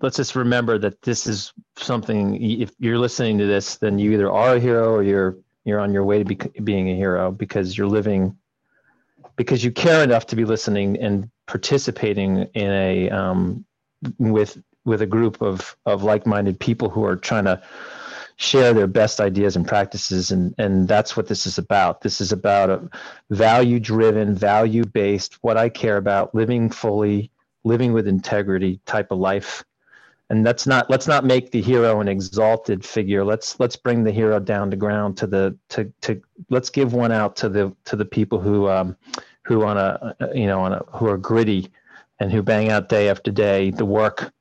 let's just remember that this is something. If you're listening to this, then you either are a hero or you're you're on your way to be, being a hero because you're living because you care enough to be listening and participating in a um, with with a group of of like-minded people who are trying to share their best ideas and practices and and that's what this is about this is about a value driven value based what i care about living fully living with integrity type of life and let's not let's not make the hero an exalted figure. Let's let's bring the hero down to ground to the to to let's give one out to the to the people who um who on a you know on a who are gritty and who bang out day after day the work.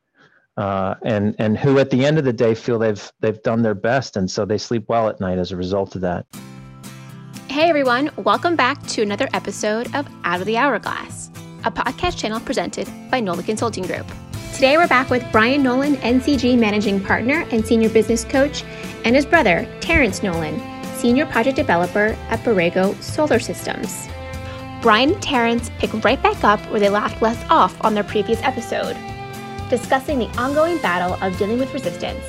Uh, and and who at the end of the day feel they've they've done their best. And so they sleep well at night as a result of that. Hey everyone. Welcome back to another episode of out of the hourglass a podcast channel presented by nolan consulting group today we're back with brian nolan ncg managing partner and senior business coach and his brother terrence nolan senior project developer at borrego solar systems brian and terrence pick right back up where they left less off on their previous episode discussing the ongoing battle of dealing with resistance,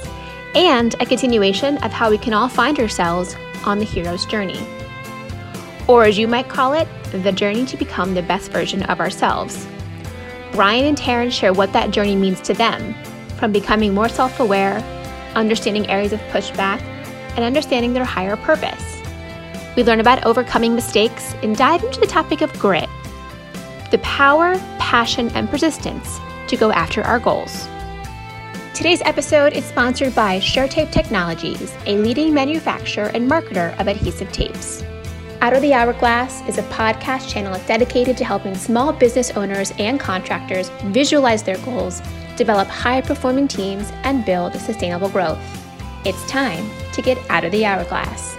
and a continuation of how we can all find ourselves on the hero's journey. Or, as you might call it, the journey to become the best version of ourselves. Brian and Terrence share what that journey means to them, from becoming more self aware, understanding areas of pushback, and understanding their higher purpose. We learn about overcoming mistakes and dive into the topic of grit the power, passion, and persistence to go after our goals. Today's episode is sponsored by Shurtape Technologies, a leading manufacturer and marketer of adhesive tapes. Out of the Hourglass is a podcast channel dedicated to helping small business owners and contractors visualize their goals, develop high performing teams, and build sustainable growth. It's time to get out of the hourglass.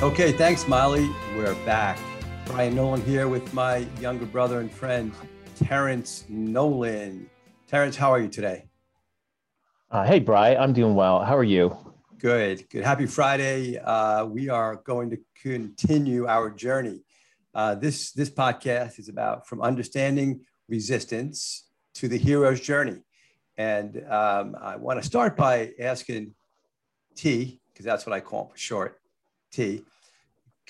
Okay, thanks, Molly. We're back. Brian Nolan here with my younger brother and friend, Terrence Nolan. Terrence, how are you today? Uh, hey, Brian, I'm doing well. How are you? Good, good. Happy Friday. Uh, we are going to continue our journey. Uh, this, this podcast is about from understanding resistance to the hero's journey. And um, I want to start by asking T, because that's what I call him for short, T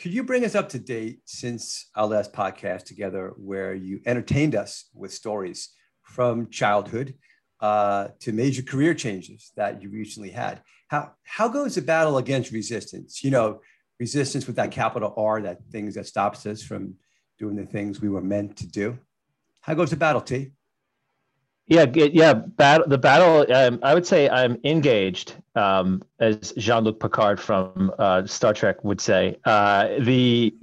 could you bring us up to date since our last podcast together, where you entertained us with stories from childhood uh, to major career changes that you recently had? How, how goes the battle against resistance? You know, resistance with that capital R, that things that stops us from doing the things we were meant to do. How goes the battle, T? Yeah, yeah. Battle, the battle. Um, I would say I'm engaged, um, as Jean-Luc Picard from uh, Star Trek would say. Uh, the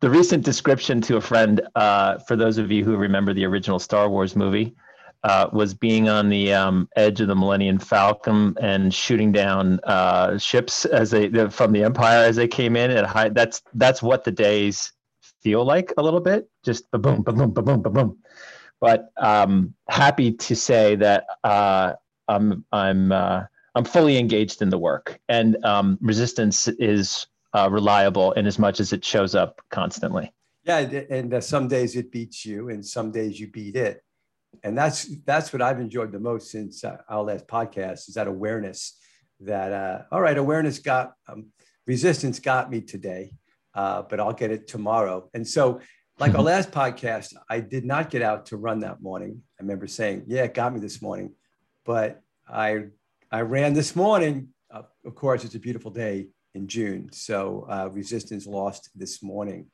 the recent description to a friend, uh, for those of you who remember the original Star Wars movie, uh, was being on the um, edge of the Millennium Falcon and shooting down uh, ships as they from the Empire as they came in at high. That's that's what the days feel like a little bit. Just boom, boom, boom, boom, boom, boom but um, happy to say that uh, I'm I'm uh, I'm fully engaged in the work, and um, resistance is uh, reliable in as much as it shows up constantly. Yeah, and uh, some days it beats you, and some days you beat it, and that's that's what I've enjoyed the most since uh, our last podcast is that awareness that uh, all right, awareness got um, resistance got me today, but I'll get it tomorrow, and so like our mm-hmm. last podcast, I did not get out to run that morning. I remember saying, "Yeah, it got me this morning," but I I ran this morning. Uh, of course, it's a beautiful day in June, so uh, resistance lost this morning.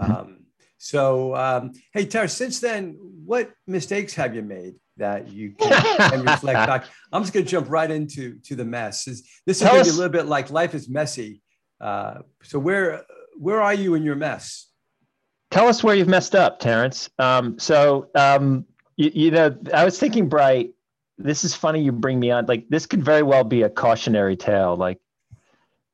Mm-hmm. Um, so, um, hey, Tara, since then, what mistakes have you made that you can, reflect back? I'm just going to jump right into to the mess. This, this is going to be a little bit like life is messy. Uh, so, where where are you in your mess? tell us where you've messed up, Terrence. Um, so, um, you, you, know, I was thinking, Bright, this is funny you bring me on. Like, this could very well be a cautionary tale. Like,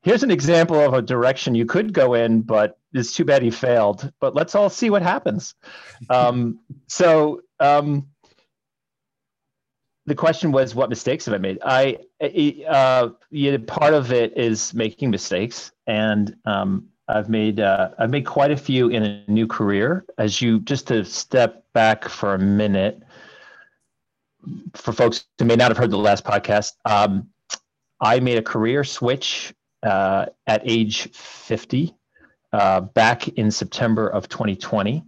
here's an example of a direction you could go in, but it's too bad he failed. But let's all see what happens. Um, so, um, the question was, what mistakes have I made? I, uh, know, part of it is making mistakes, and um, I've made uh, I've made quite a few in a new career. As you just to step back for a minute, for folks who may not have heard the last podcast, um, I made a career switch uh, at age 50 uh, back in September of 2020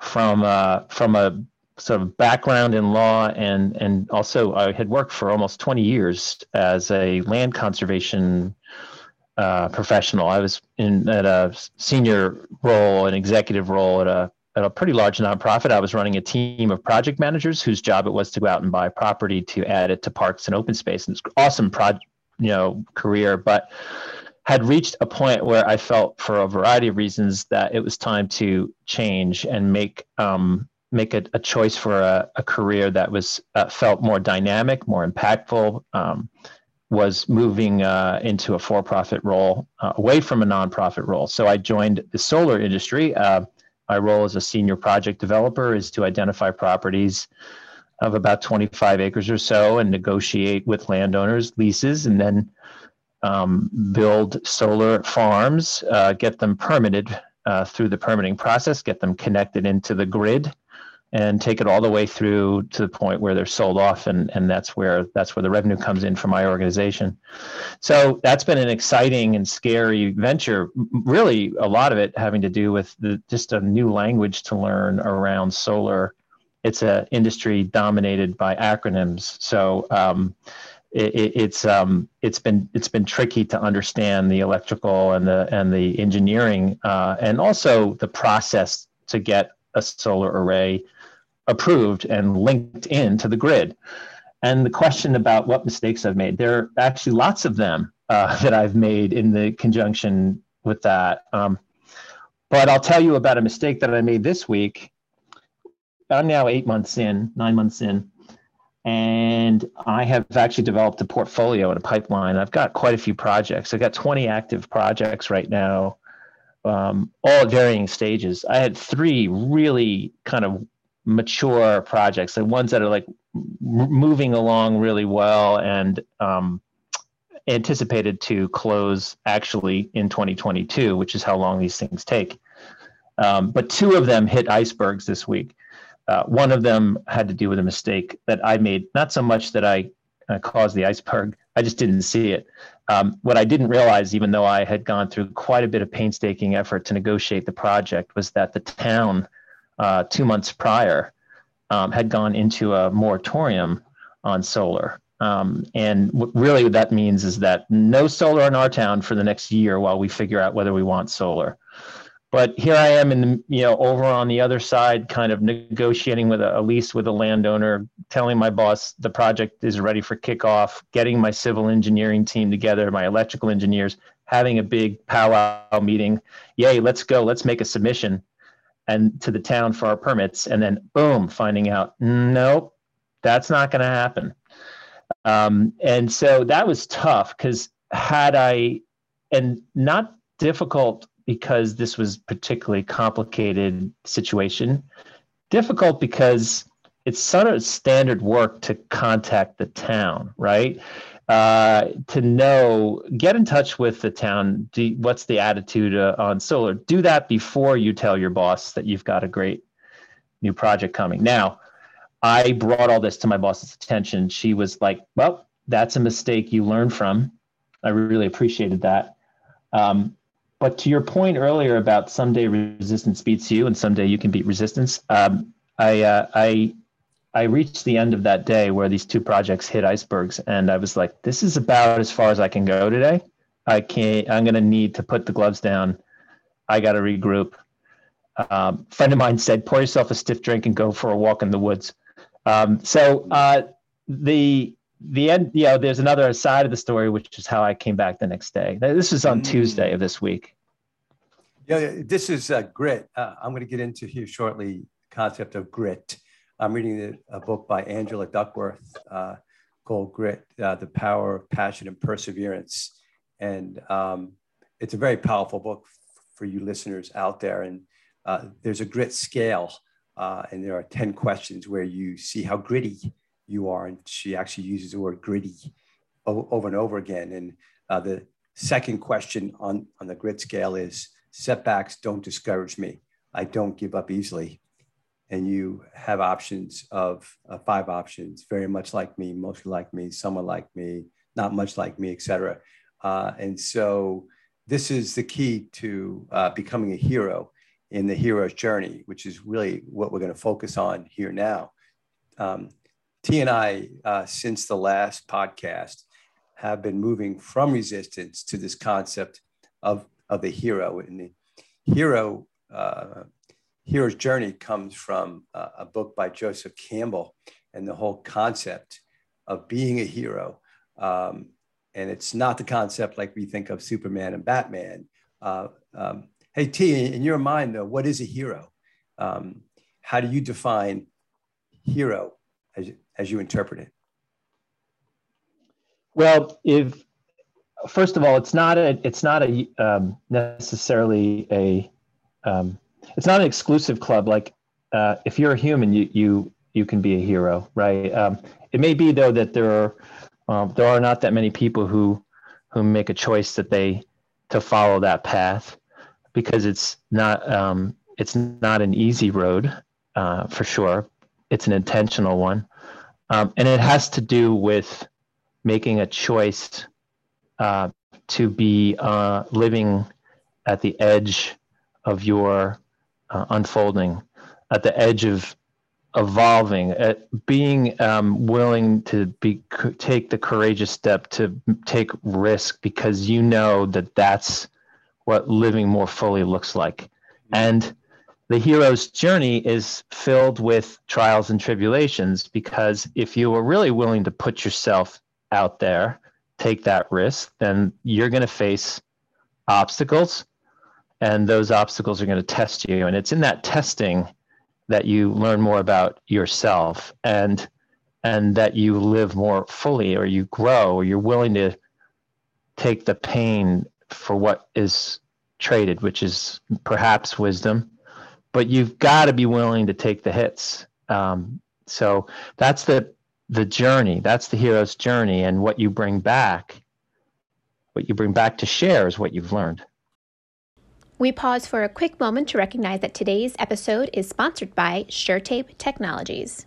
from uh, from a sort of background in law and and also I had worked for almost 20 years as a land conservation uh, professional. I was in at a senior role, an executive role at a at a pretty large nonprofit. I was running a team of project managers whose job it was to go out and buy property to add it to parks and open space. And it's awesome project, you know, career, but had reached a point where I felt, for a variety of reasons, that it was time to change and make um, make a, a, choice for a, a career that was uh, felt more dynamic, more impactful. Um, was moving uh, into a for-profit role uh, away from a nonprofit role. So I joined the solar industry. Uh, my role as a senior project developer is to identify properties of about 25 acres or so and negotiate with landowners leases and then um, build solar farms, uh, get them permitted uh, through the permitting process, get them connected into the grid, and take it all the way through to the point where they're sold off, and and that's where that's where the revenue comes in for my organization. So that's been an exciting and scary venture. Really, a lot of it having to do with the, just a new language to learn around solar. It's an industry dominated by acronyms, so. Um, it, it's um, it's been it's been tricky to understand the electrical and the and the engineering uh, and also the process to get a solar array approved and linked in to the grid. And the question about what mistakes I've made, there are actually lots of them uh, that I've made in the conjunction with that. Um, but I'll tell you about a mistake that I made this week. I'm now eight months in, nine months in, and I have actually developed a portfolio and a pipeline. I've got quite a few projects. I've got 20 active projects right now, um, all at varying stages. I had three really kind of mature projects, the ones that are like moving along really well and um, anticipated to close actually in 2022, which is how long these things take. Um, but two of them hit icebergs this week. Uh, one of them had to do with a mistake that I made, not so much that I uh, caused the iceberg, I just didn't see it. Um, what I didn't realize, even though I had gone through quite a bit of painstaking effort to negotiate the project, was that the town uh, two months prior um, had gone into a moratorium on solar. Um, and really what that means is that no solar in our town for the next year while we figure out whether we want solar. But here I am in the, you know, over on the other side, kind of negotiating with a, a lease with a landowner, telling my boss the project is ready for kickoff, getting my civil engineering team together, my electrical engineers, having a big powwow meeting. Yay, let's go, let's make a submission and to the town for our permits and then boom finding out nope that's not going to happen um, and so that was tough because had i and not difficult because this was particularly complicated situation difficult because it's sort of standard work to contact the town right uh, to know, get in touch with the town. Do, what's the attitude uh, on solar? Do that before you tell your boss that you've got a great new project coming. Now, I brought all this to my boss's attention. She was like, "Well, that's a mistake you learn from." I really appreciated that. Um, but to your point earlier about someday resistance beats you, and someday you can beat resistance. Um, I uh, I I reached the end of that day where these two projects hit icebergs, and I was like, "This is about as far as I can go today. I can't. I'm going to need to put the gloves down. I got to regroup." Um, friend of mine said, "Pour yourself a stiff drink and go for a walk in the woods." Um, so uh, the the end, you know, there's another side of the story, which is how I came back the next day. This is on mm. Tuesday of this week. Yeah, this is uh, grit. Uh, I'm going to get into here shortly. Concept of grit. I'm reading a book by Angela Duckworth uh, called Grit, uh, The Power of Passion and Perseverance. And um, it's a very powerful book for you listeners out there. And uh, there's a grit scale, uh, and there are 10 questions where you see how gritty you are. And she actually uses the word gritty over and over again. And uh, the second question on, on the grit scale is setbacks don't discourage me. I don't give up easily. And you have options of uh, five options, very much like me, mostly like me, somewhat like me, not much like me, etc. Uh, and so this is the key to uh, becoming a hero in the hero's journey, which is really what we're going to focus on here now. Um, T and I, uh, since the last podcast, have been moving from resistance to this concept of, of the hero. And the hero, uh, hero's journey comes from uh, a book by Joseph Campbell and the whole concept of being a hero. Um, and it's not the concept like we think of Superman and Batman. Uh, um, hey, T, in your mind, though, what is a hero? Um, how do you define hero as, as you interpret it? Well, if first of all, it's not a it's not a um, necessarily a um, it's not an exclusive club. Like uh, if you're a human, you you you can be a hero, right? Um, it may be though that there are um, there are not that many people who who make a choice that they to follow that path because it's not um, it's not an easy road uh, for sure. It's an intentional one, um, and it has to do with making a choice uh, to be uh, living at the edge of your uh, unfolding, at the edge of evolving, at being um, willing to be take the courageous step to take risk because you know that that's what living more fully looks like, and the hero's journey is filled with trials and tribulations because if you are really willing to put yourself out there, take that risk, then you're going to face obstacles and those obstacles are going to test you. And it's in that testing that you learn more about yourself and and that you live more fully or you grow or you're willing to take the pain for what is traded which is perhaps wisdom but you've got to be willing to take the hits um, so that's the the journey that's the hero's journey and what you bring back what you bring back to share is what you've learned we pause for a quick moment to recognize that today's episode is sponsored by Shurtape Technologies.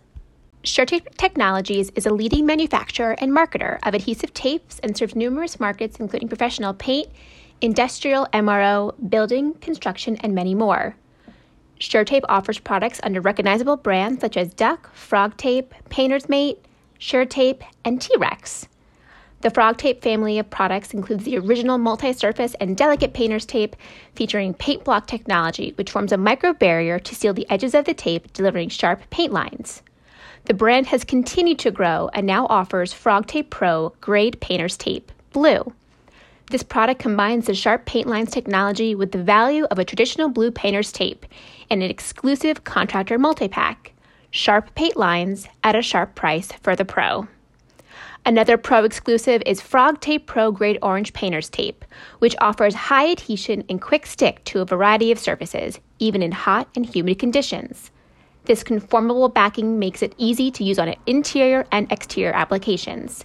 Shurtape Technologies is a leading manufacturer and marketer of adhesive tapes and serves numerous markets, including professional paint, industrial MRO, building, construction, and many more. Shurtape offers products under recognizable brands such as Duck, Frog Tape, Painter's Mate, Shurtape, and T-Rex. The Frog Tape family of products includes the original multi surface and delicate painter's tape featuring paint block technology, which forms a micro barrier to seal the edges of the tape, delivering sharp paint lines. The brand has continued to grow and now offers Frog Tape Pro grade painter's tape, blue. This product combines the sharp paint lines technology with the value of a traditional blue painter's tape in an exclusive contractor multi pack. Sharp paint lines at a sharp price for the pro. Another Pro exclusive is Frog Tape Pro Grade Orange Painter's Tape, which offers high adhesion and quick stick to a variety of surfaces, even in hot and humid conditions. This conformable backing makes it easy to use on interior and exterior applications.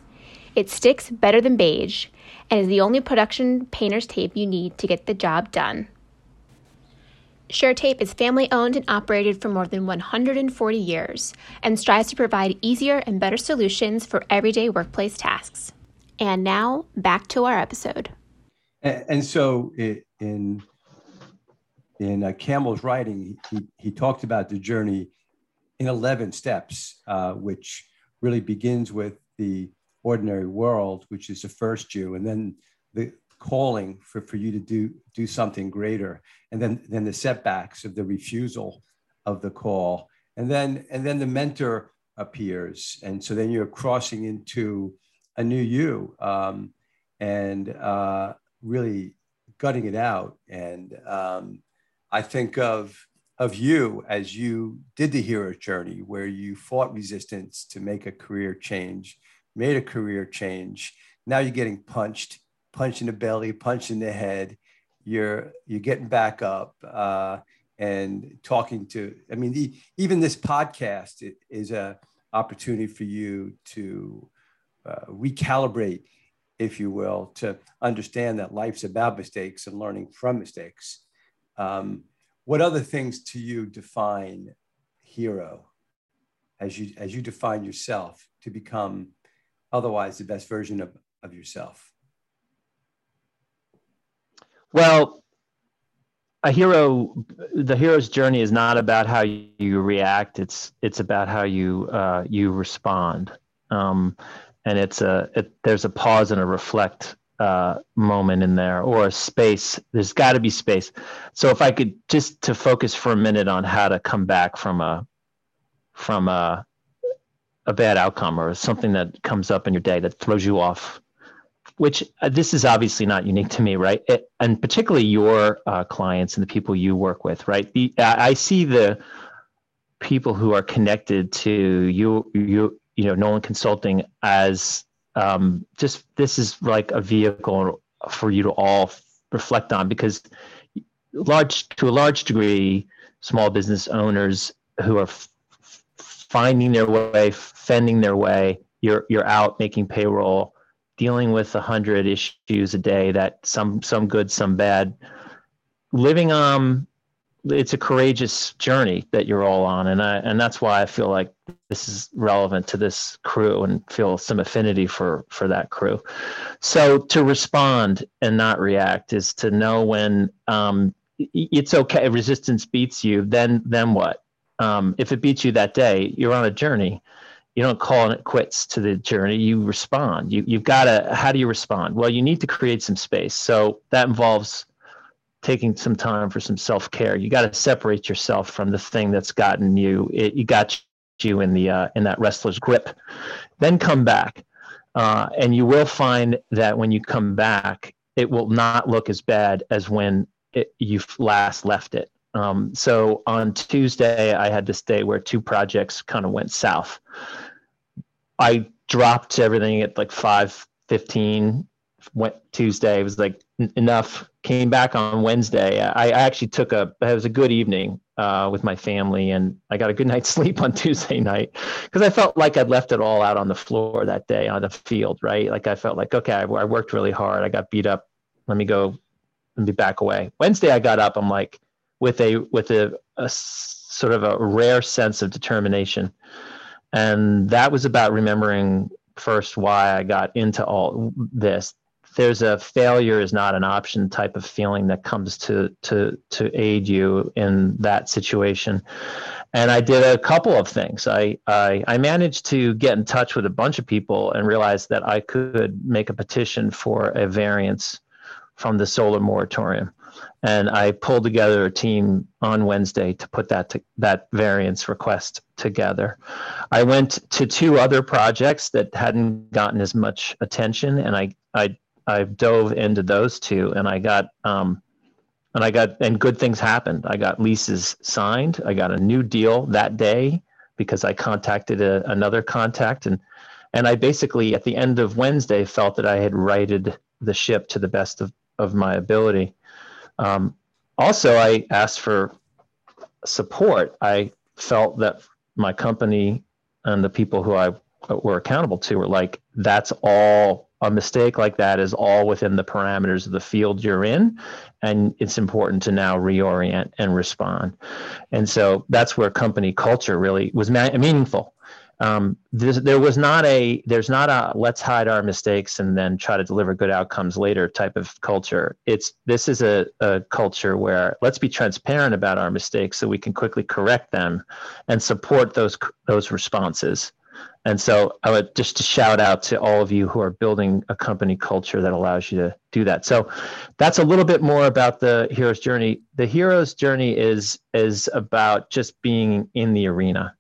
It sticks better than beige and is the only production painter's tape you need to get the job done. Shurtape is family owned and operated for more than 140 years and strives to provide easier and better solutions for everyday workplace tasks. And now back to our episode. And, and so it, in in uh, Campbell's writing, he, he talked about the journey in 11 steps, uh, which really begins with the ordinary world, which is the first you, and then the, calling for, for you to do do something greater and then then the setbacks of the refusal of the call. And then and then the mentor appears and so then you're crossing into a new you um, and uh, really gutting it out. And um, i think of of you as you did the hero journey where you fought resistance to make a career change made a career change now you're getting punched punch in the belly, punch in the head. You're you're getting back up uh, and talking to. I mean, the, even this podcast is a opportunity for you to uh, recalibrate, if you will, to understand that life's about mistakes and learning from mistakes. Um, what other things to you define hero as you as you define yourself to become otherwise the best version of, of yourself? Well, a hero, the hero's journey is not about how you react. It's it's about how you uh, you respond, um, and it's a it, there's a pause and a reflect uh, moment in there or a space. There's got to be space. So if I could just to focus for a minute on how to come back from a from a a bad outcome or something that comes up in your day that throws you off which uh, this is obviously not unique to me, right? It, and particularly your uh, clients and the people you work with, right? The, I see the people who are connected to you, you, you know, Nolan Consulting as um, just this is like a vehicle for you to all reflect on because large to a large degree, small business owners who are finding their way, fending their way. You're you're out making payroll dealing with a hundred issues a day that some some good some bad. Living um it's a courageous journey that you're all on. And I, and that's why I feel like this is relevant to this crew and feel some affinity for for that crew. So to respond and not react is to know when um, it's okay. Resistance beats you. Then then what um, if it beats you that day you're on a journey. You don't call it quits to the journey. You respond. You, you've got to how do you respond? Well you need to create some space. So that involves taking some time for some self-care. You got to separate yourself from the thing that's gotten you. It, you got you in the uh, in that wrestler's grip. Then come back. Uh, and you will find that when you come back it will not look as bad as when it, you last left it um, so on Tuesday, I had this day where two projects kind of went south. I dropped everything at like five fifteen. Went Tuesday. It was like enough. Came back on Wednesday. I, I actually took a. It was a good evening uh, with my family, and I got a good night's sleep on Tuesday night because I felt like I'd left it all out on the floor that day on the field. Right, like I felt like okay, I, I worked really hard. I got beat up. Let me go and be back away. Wednesday, I got up. I'm like with a with a, a sort of a rare sense of determination and that was about remembering first why I got into all this. There's a failure is not an option type of feeling that comes to to to aid you in that situation. And I did a couple of things. I, I I managed to get in touch with a bunch of people and realized that I could make a petition for a variance from the solar moratorium and I pulled together a team on Wednesday to put that to, that variance request together. I went to two other projects that hadn't gotten as much attention, and I I I dove into those two, and I got um, and I got and good things happened. I got leases signed. I got a new deal that day because I contacted a, another contact, and and I basically at the end of Wednesday felt that I had righted the ship to the best of of my ability um, also, I asked for support. I felt that my company and the people who I were accountable to were like, that's all a mistake like that is all within the parameters of the field you're in. And it's important to now reorient and respond. And so that's where company culture really was ma- meaningful um, there was not a there's not a let's hide our mistakes and then try to deliver good outcomes later type of culture. It's this is a, a culture where let's be transparent about our mistakes so we can quickly correct them and support those those responses. And so i would just to shout out to all of you who are building a company culture that allows you to do that. So that's a little bit more about the hero's journey. The hero's journey is is about just being in the arena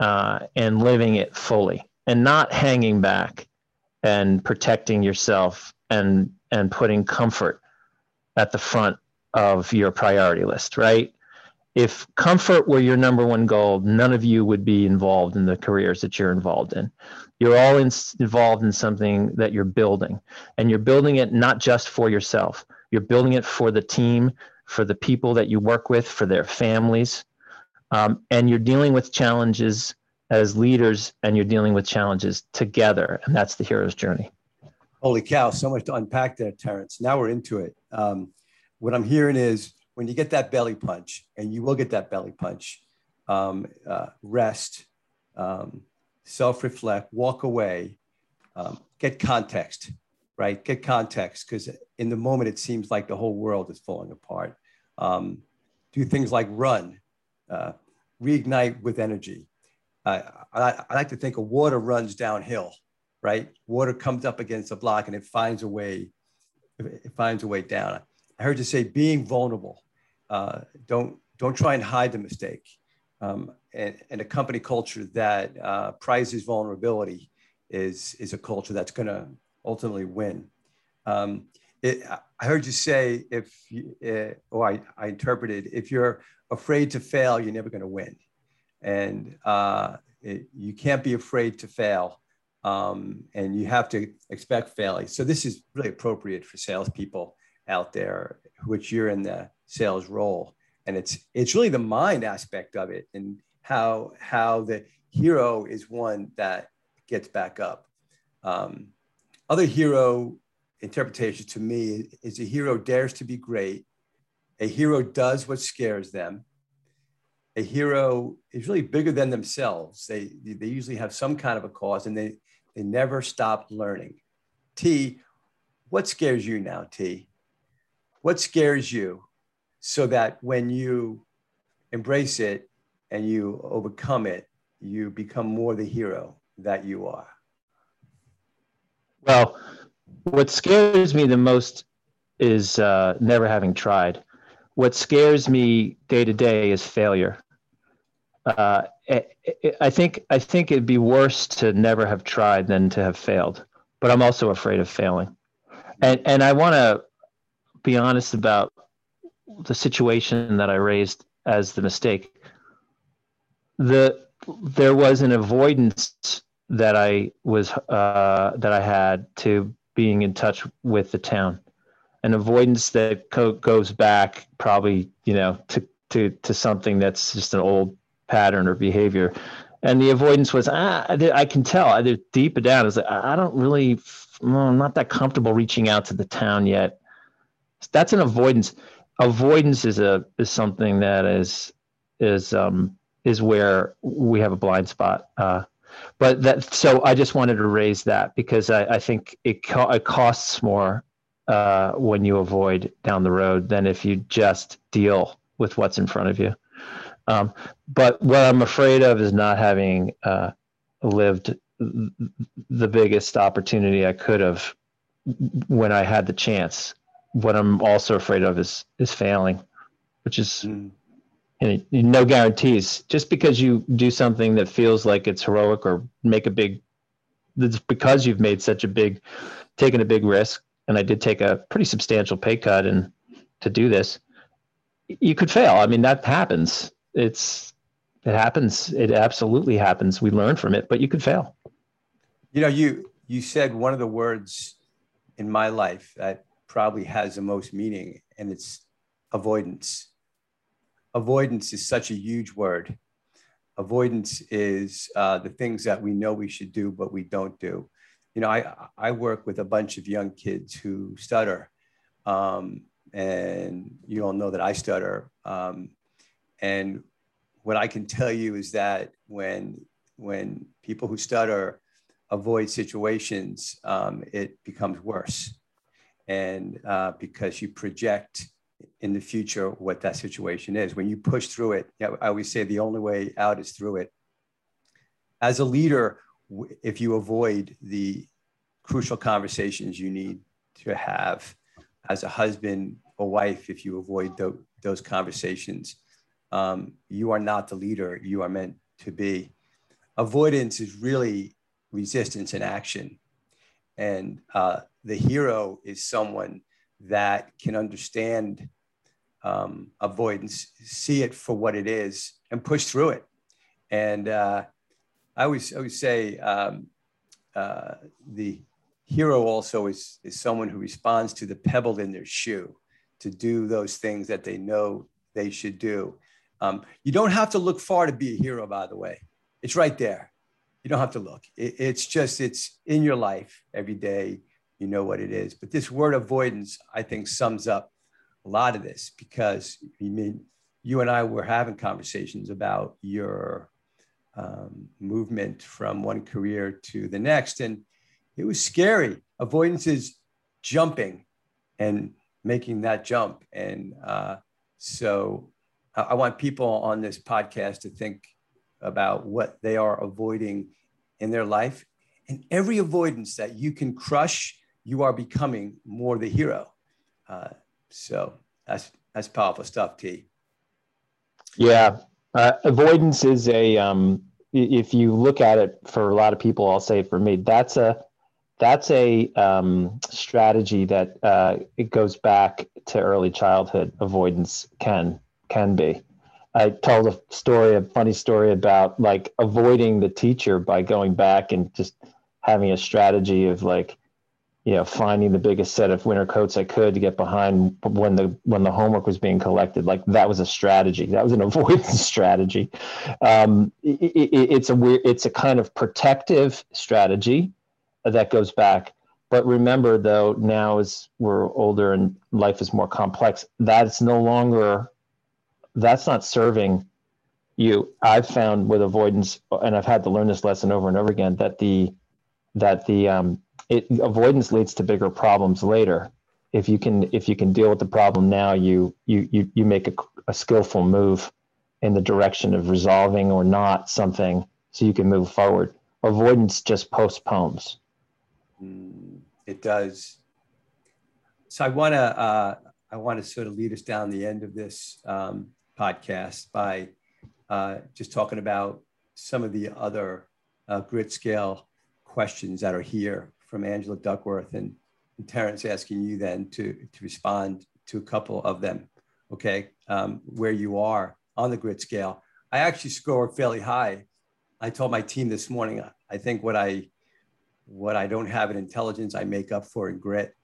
uh, and living it fully and not hanging back and protecting yourself and and putting comfort at the front of your priority list right? If comfort were your number one goal none of you would be involved in the careers that you're involved in. You're all in, involved in something that you're building and you're building it not just for yourself. You're building it for the team for the people that you work with for their families um, and you're dealing with challenges as leaders and you're dealing with challenges together and that's the hero's journey holy cow so much to unpack there terrence now we're into it um, what i'm hearing is when you get that belly punch, and you will get that belly punch, um, uh, rest, um, self reflect, walk away, um, get context, right? Get context because in the moment it seems like the whole world is falling apart. Um, do things like run, uh, reignite with energy. Uh, I, I like to think of water runs downhill, right? Water comes up against a block and it finds a way, it finds a way down. I heard you say being vulnerable. Uh, don't don't try and hide the mistake. Um, and, and, a company culture that uh, prizes vulnerability is is a culture that's going to ultimately win. Um, it, I heard you say if you, uh, or I, I interpreted if you're afraid to fail, you're never going to win, and uh, it, you can't be afraid to fail, um, and you have to expect failure. So this is really appropriate for salespeople out there, which you're in the sales role, and it's it's really the mind aspect of it, and how how the hero is one that gets back up. Um, other hero interpretation to me is a hero dares to be great. A hero does what scares them. A hero is really bigger than themselves. They, they usually have some kind of a cause and they, they never stop learning. T, what scares you now, T? What scares you so that when you embrace it and you overcome it, you become more the hero that you are? Well, what scares me the most is uh, never having tried. What scares me day to day is failure. Uh, I think I think it'd be worse to never have tried than to have failed. But I'm also afraid of failing, and and I want to be honest about the situation that I raised as the mistake. The there was an avoidance that I was uh, that I had to being in touch with the town, an avoidance that co- goes back probably you know to to to something that's just an old pattern or behavior, and the avoidance was ah, I, can tell either deep down is like I don't really I'm not that comfortable reaching out to the town yet. That's an avoidance. Avoidance is a is something that is is um is where we have a blind spot. Uh, but that so I just wanted to raise that because I, I think it, co- it costs more uh, when you avoid down the road than if you just deal with what's in front of you. Um, but what I'm afraid of is not having uh, lived the biggest opportunity I could have when I had the chance. What I'm also afraid of is is failing, which is mm and no guarantees. Just because you do something that feels like it's heroic or make a big, it's because you've made such a big, taken a big risk. And I did take a pretty substantial pay cut and to do this, you could fail. I mean, that happens. It's, it happens. It absolutely happens. We learn from it, but you could fail. You know, you, you said one of the words in my life that probably has the most meaning and it's avoidance avoidance is such a huge word. Avoidance is uh, the things that we know we should do, but we don't do. You know, I, I work with a bunch of young kids who stutter. Um, and you all know that I stutter. Um, and what I can tell you is that when, when people who stutter avoid situations, um, it becomes worse. And uh, because you project in the future what that situation is. When you push through it, I always say the only way out is through it. As a leader, if you avoid the crucial conversations you need to have as a husband or wife, if you avoid th- those conversations, um, you are not the leader you are meant to be. Avoidance is really resistance in action. And uh, the hero is someone that can understand um, avoidance, see it for what it is, and push through it. And uh, I always, I always say um, uh, the hero also is, is someone who responds to the pebble in their shoe to do those things that they know they should do. Um, you don't have to look far to be a hero, by the way. It's right there. You don't have to look. It, it's just, it's in your life every day you know what it is. But this word avoidance, I think, sums up a lot of this because I mean, you and I were having conversations about your um, movement from one career to the next. And it was scary. Avoidance is jumping and making that jump. And uh, so I, I want people on this podcast to think about what they are avoiding in their life. And every avoidance that you can crush, you are becoming more the hero. Uh, so that's that's powerful stuff, T. Yeah, uh, avoidance is a um, if you look at it for a lot of people, I'll say for me, that's a that's a um, strategy that uh, it goes back to early childhood. Avoidance can can be. I told a story, a funny story about like avoiding the teacher by going back and just having a strategy of like you know, finding the biggest set of winter coats I could to get behind when the when the homework was being collected. Like that was a strategy. That was an avoidance strategy. Um, it, it, it's a weird. It's a kind of protective strategy that goes back. But remember, though, now as we're older and life is more complex, that's no longer. That's not serving you. I've found with avoidance, and I've had to learn this lesson over and over again that the that the um, it avoidance leads to bigger problems later. If you can if you can deal with the problem now you you you, you make a, a skillful move in the direction of resolving or not something so you can move forward. Avoidance just postpones. Mm, it does. So i want to uh, i want to sort of lead us down the end of this um, podcast by uh, just talking about some of the other uh, grit scale questions that are here from Angela Duckworth and, and Terrence asking you then to, to respond to a couple of them, okay, um, where you are on the grit scale. I actually scored fairly high. I told my team this morning, I think what I what I don't have in intelligence, I make up for in grit.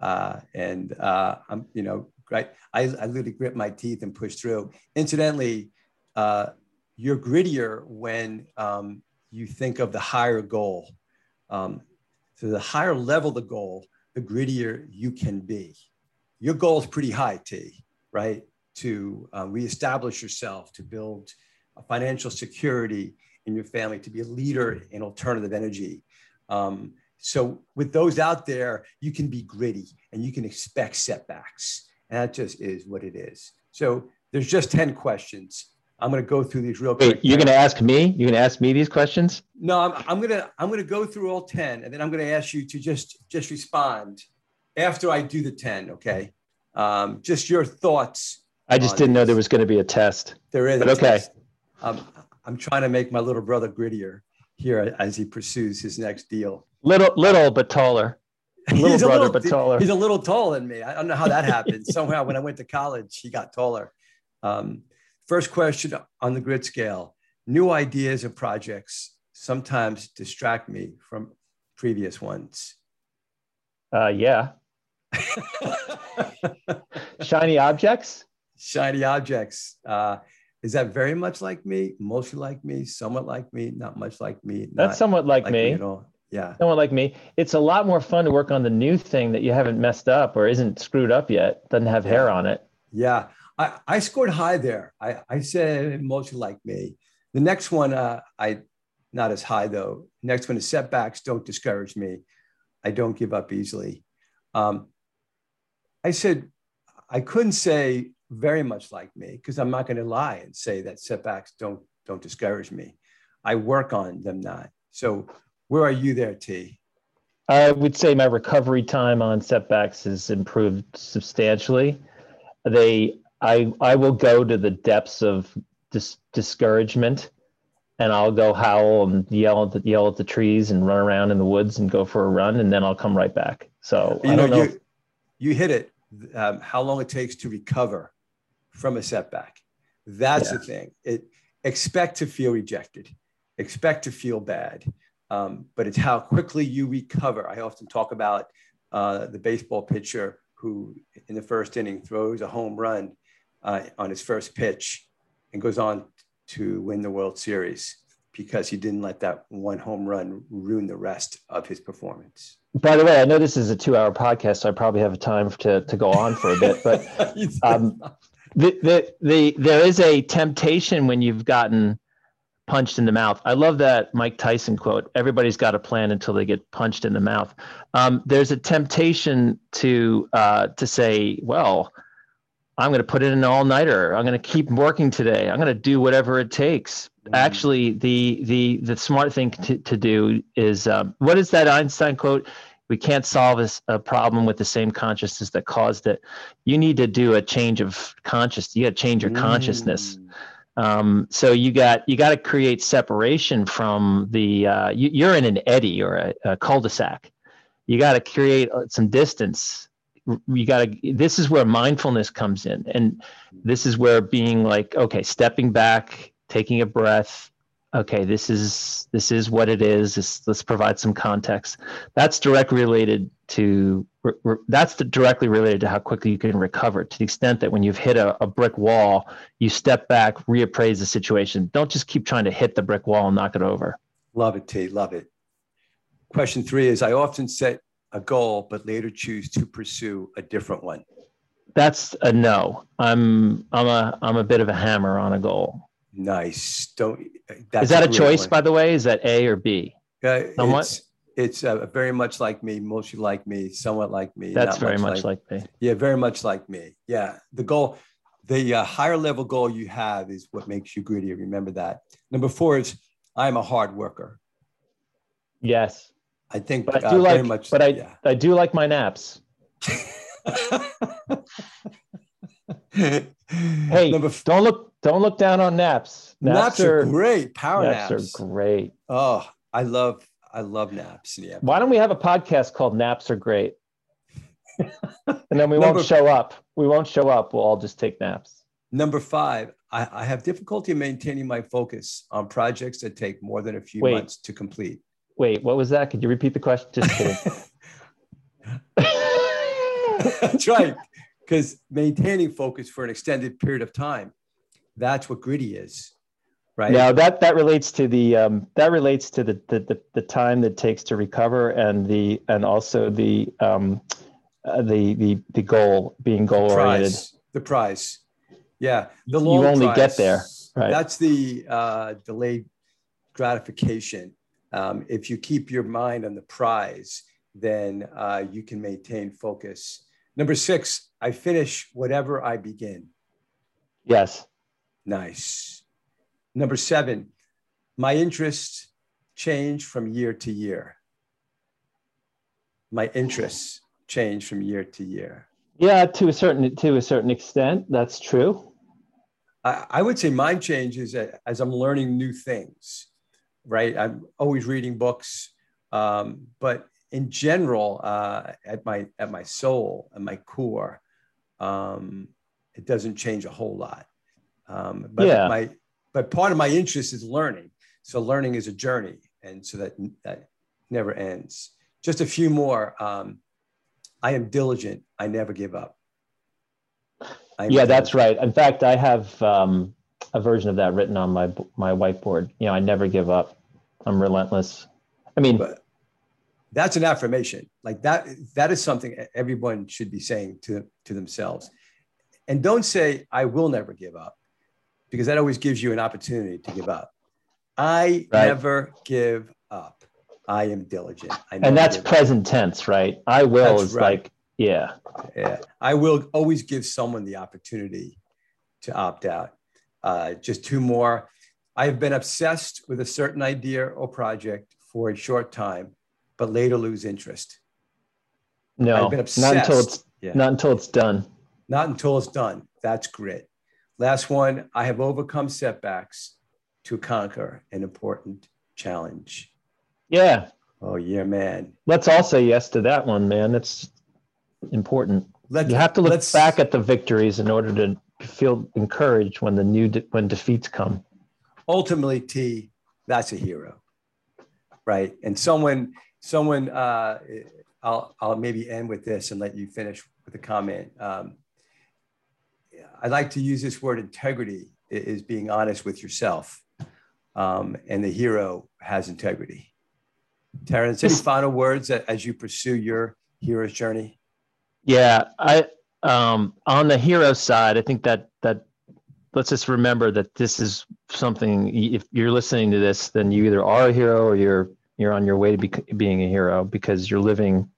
Uh, and uh, I'm, you know, right. I, I literally grit my teeth and push through. Incidentally, uh, you're grittier when um, you think of the higher goal. Um, so the higher level the goal, the grittier you can be. Your goal is pretty high, T, right? To uh, reestablish yourself, to build a financial security in your family, to be a leader in alternative energy. Um, so with those out there, you can be gritty and you can expect setbacks. And that just is what it is. So there's just 10 questions. I'm going to go through these real quick. Wait, you're going to ask me? You're going to ask me these questions? No, I'm, I'm going to I'm going to go through all 10 and then I'm going to ask you to just just respond after I do the 10, okay? Um, just your thoughts. I just didn't know there was going to be a test. There is. But okay. Um, I'm trying to make my little brother grittier here as he pursues his next deal. Little little but taller. Little brother little, but taller. He's a little taller than me. I don't know how that happened. Somehow when I went to college, he got taller. Um, First question on the grit scale new ideas and projects sometimes distract me from previous ones. Uh, yeah. Shiny objects? Shiny objects. Uh, is that very much like me, mostly like me, somewhat like me, not much like me? That's somewhat like, like me. me yeah. Somewhat like me. It's a lot more fun to work on the new thing that you haven't messed up or isn't screwed up yet, doesn't have hair on it. Yeah. I, I scored high there. I, I said mostly like me. The next one, uh, I not as high though. Next one is setbacks don't discourage me. I don't give up easily. Um, I said I couldn't say very much like me because I'm not going to lie and say that setbacks don't don't discourage me. I work on them not. So where are you there, T? I would say my recovery time on setbacks has improved substantially. They I I will go to the depths of dis- discouragement, and I'll go howl and yell at the, yell at the trees and run around in the woods and go for a run, and then I'll come right back. So you I don't know. You, you hit it. Um, how long it takes to recover from a setback. That's yeah. the thing. It expect to feel rejected, expect to feel bad, um, but it's how quickly you recover. I often talk about uh, the baseball pitcher who, in the first inning, throws a home run uh, on his first pitch and goes on to win the World Series. because he didn't let that one home run ruin the rest of his performance. By the way, I know this is a two-hour podcast, so I probably have time to to go on for a bit, but um, the, the the there is a temptation when you've gotten punched in the mouth. I love that Mike Tyson quote. Everybody's got a plan until they get punched in the mouth. Um, there's a temptation to uh, to say, well, I'm going to put in an all nighter. I'm going to keep working today. I'm going to do whatever it takes. Mm. Actually, the the the smart thing to, to do is um, what is that Einstein quote? We can't solve a, a, problem with the same consciousness that caused it. You need to do a change of consciousness. You got to change your mm. consciousness. Um, so you got you got to create separation from the. Uh, you, are in an eddy or a, a cul-de-sac. You got to create uh, some distance you got to this is where mindfulness comes in. And this is where being like okay stepping back taking a breath. Okay this is this is what it is. This, let's provide some context. That's directly related to that's the, directly related to how quickly you can recover. To the extent that when you've hit a, a brick wall you step back reappraise the situation. Don't just keep trying to hit the brick wall and knock it over. Love it t love it. Question three is i often set a goal, but later choose to pursue a different one? That's a no. I'm I'm a I'm a bit of a hammer on a goal. Nice. Don't. Is that a, a choice, one. by the way? Is that A or B? Uh, somewhat. It's, it's uh, very much like me, mostly like me, somewhat like me. That's very much, much like, like, me. Yeah, very much like me. Yeah, the goal, the uh, higher level goal you have is what makes you gritty. Remember that. Number four is I'm a hard worker. Yes. I think, but I do uh, like, much, but I, yeah. I do like my naps. hey, Number f- don't look, don't look down on naps. Naps, naps are, are, great. Power naps, naps are great. Oh, I love, I love naps. Yeah. Why don't we have a podcast called "Naps Are Great"? and then we Number, won't show up. We won't show up. We'll all just take naps. Number five, I, I have difficulty maintaining my focus on projects that take more than a few Wait. months to complete. Wait, what was that? Could you repeat the question? Just kidding. That's right. Because maintaining focus for an extended period of time, that's what gritty is. Right. Now that that relates to the um, that relates to the, the the the time that takes to recover and the and also the um, uh, the the the goal being goal oriented. The prize. Yeah. The long you only prize, get there. Right. That's the uh, delayed gratification um, if you keep your mind on the prize, then uh, you can maintain focus. Number six, I finish whatever I begin. Yes. Nice. Number seven, my interests change from year to year. My interests change from year to year. Yeah, to a certain to a certain extent, that's true. I, I would say mine changes as I'm learning new things right? I'm always reading books, um, but in general, uh, at my at my soul and my core, um, it doesn't change a whole lot. Um, but yeah. my but part of my interest is learning. So learning is a journey, and so that that never ends. Just a few more. Um, I am diligent. I never give up. yeah, diligent. that's right. In fact, I have um, a version of that written on my my whiteboard. You know, I never give up. I'm relentless. I mean, but that's an affirmation. Like that, that is something everyone should be saying to, to themselves. And don't say, I will never give up, because that always gives you an opportunity to give up. I right. never give up. I am diligent. I and that's present up. tense, right? I will that's is right. like, yeah. Yeah. I will always give someone the opportunity to opt out. Uh, just two more. I have been obsessed with a certain idea or project for a short time, but later lose interest. No, I've been obsessed. not until it's yeah. not until it's done. Not until it's done. That's grit. Last one. I have overcome setbacks to conquer an important challenge. Yeah. Oh yeah, man. Let's all say yes to that one, man. That's important. Let's, you have to look back at the victories in order to feel encouraged when the new de- when defeats come ultimately T, that's a hero, right? And someone, someone, uh, I'll, I'll maybe end with this and let you finish with a comment. Um, I like to use this word integrity is being honest with yourself. um, and the hero has integrity. Terrence, any final words as you pursue your hero's journey? Yeah, I um, on the hero side, I think that that let's just remember that this is something. If you're listening to this, then you either are a hero or you're you're on your way to be, being a hero because you're living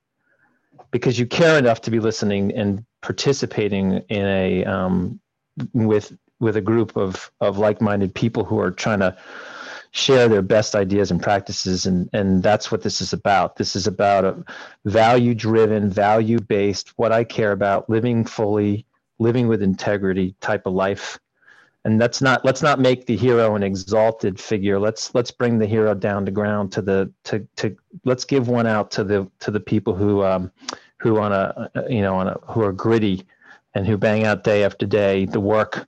because you care enough to be listening and participating in a um, with with a group of of like-minded people who are trying to share their best ideas and practices and and that's what this is about this is about a value driven value based what i care about living fully living with integrity type of life and let's not let's not make the hero an exalted figure let's let's bring the hero down to ground to the to to let's give one out to the to the people who um who on a you know on a who are gritty and who bang out day after day the work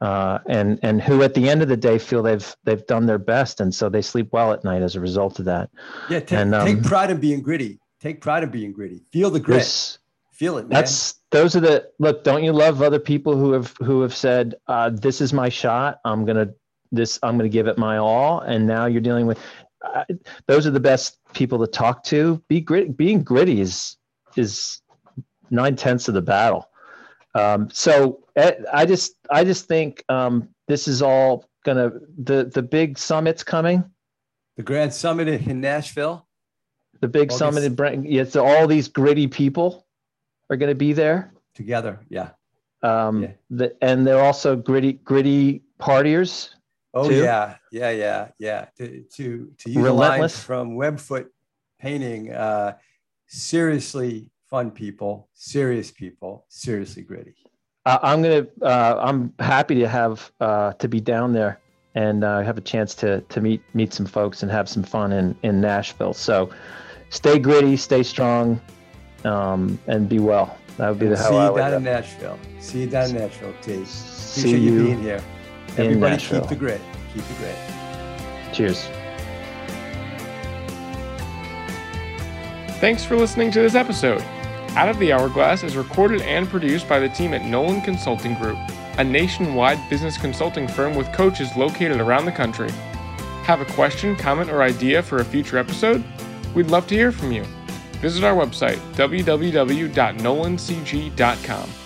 uh, and and who at the end of the day feel they've they've done their best, and so they sleep well at night as a result of that. Yeah, take, and, um, take pride in being gritty. Take pride in being gritty. Feel the grit. Feel it. Man. That's those are the look. Don't you love other people who have who have said, uh, "This is my shot. I'm gonna this. I'm gonna give it my all." And now you're dealing with. Uh, those are the best people to talk to. Be grit. Being gritty is is nine tenths of the battle. Um, so eh, I just I just think um, this is all gonna the the big summit's coming. The grand summit in Nashville. The big summit in Brent. Yeah, so all these gritty people are going to be there together. Yeah. Um, yeah. The, and they're also gritty gritty partiers. Oh too. yeah, yeah, yeah, yeah. To to to use Relentless. a line from Webfoot painting, uh, seriously fun people, serious people, seriously gritty. Uh, I'm gonna. Uh, I'm happy to have uh, to be down there and uh, have a chance to to meet meet some folks and have some fun in in Nashville. So, stay gritty, stay strong, um, and be well. That would be the how See I you down in Nashville. See you down in Nashville, T. Appreciate See you, you being here. Everybody, Nashville. keep the grit. Keep the grit. Cheers. Thanks for listening to this episode. Out of the Hourglass is recorded and produced by the team at Nolan Consulting Group, a nationwide business consulting firm with coaches located around the country. Have a question, comment, or idea for a future episode? We'd love to hear from you. Visit our website, www.nolancg.com.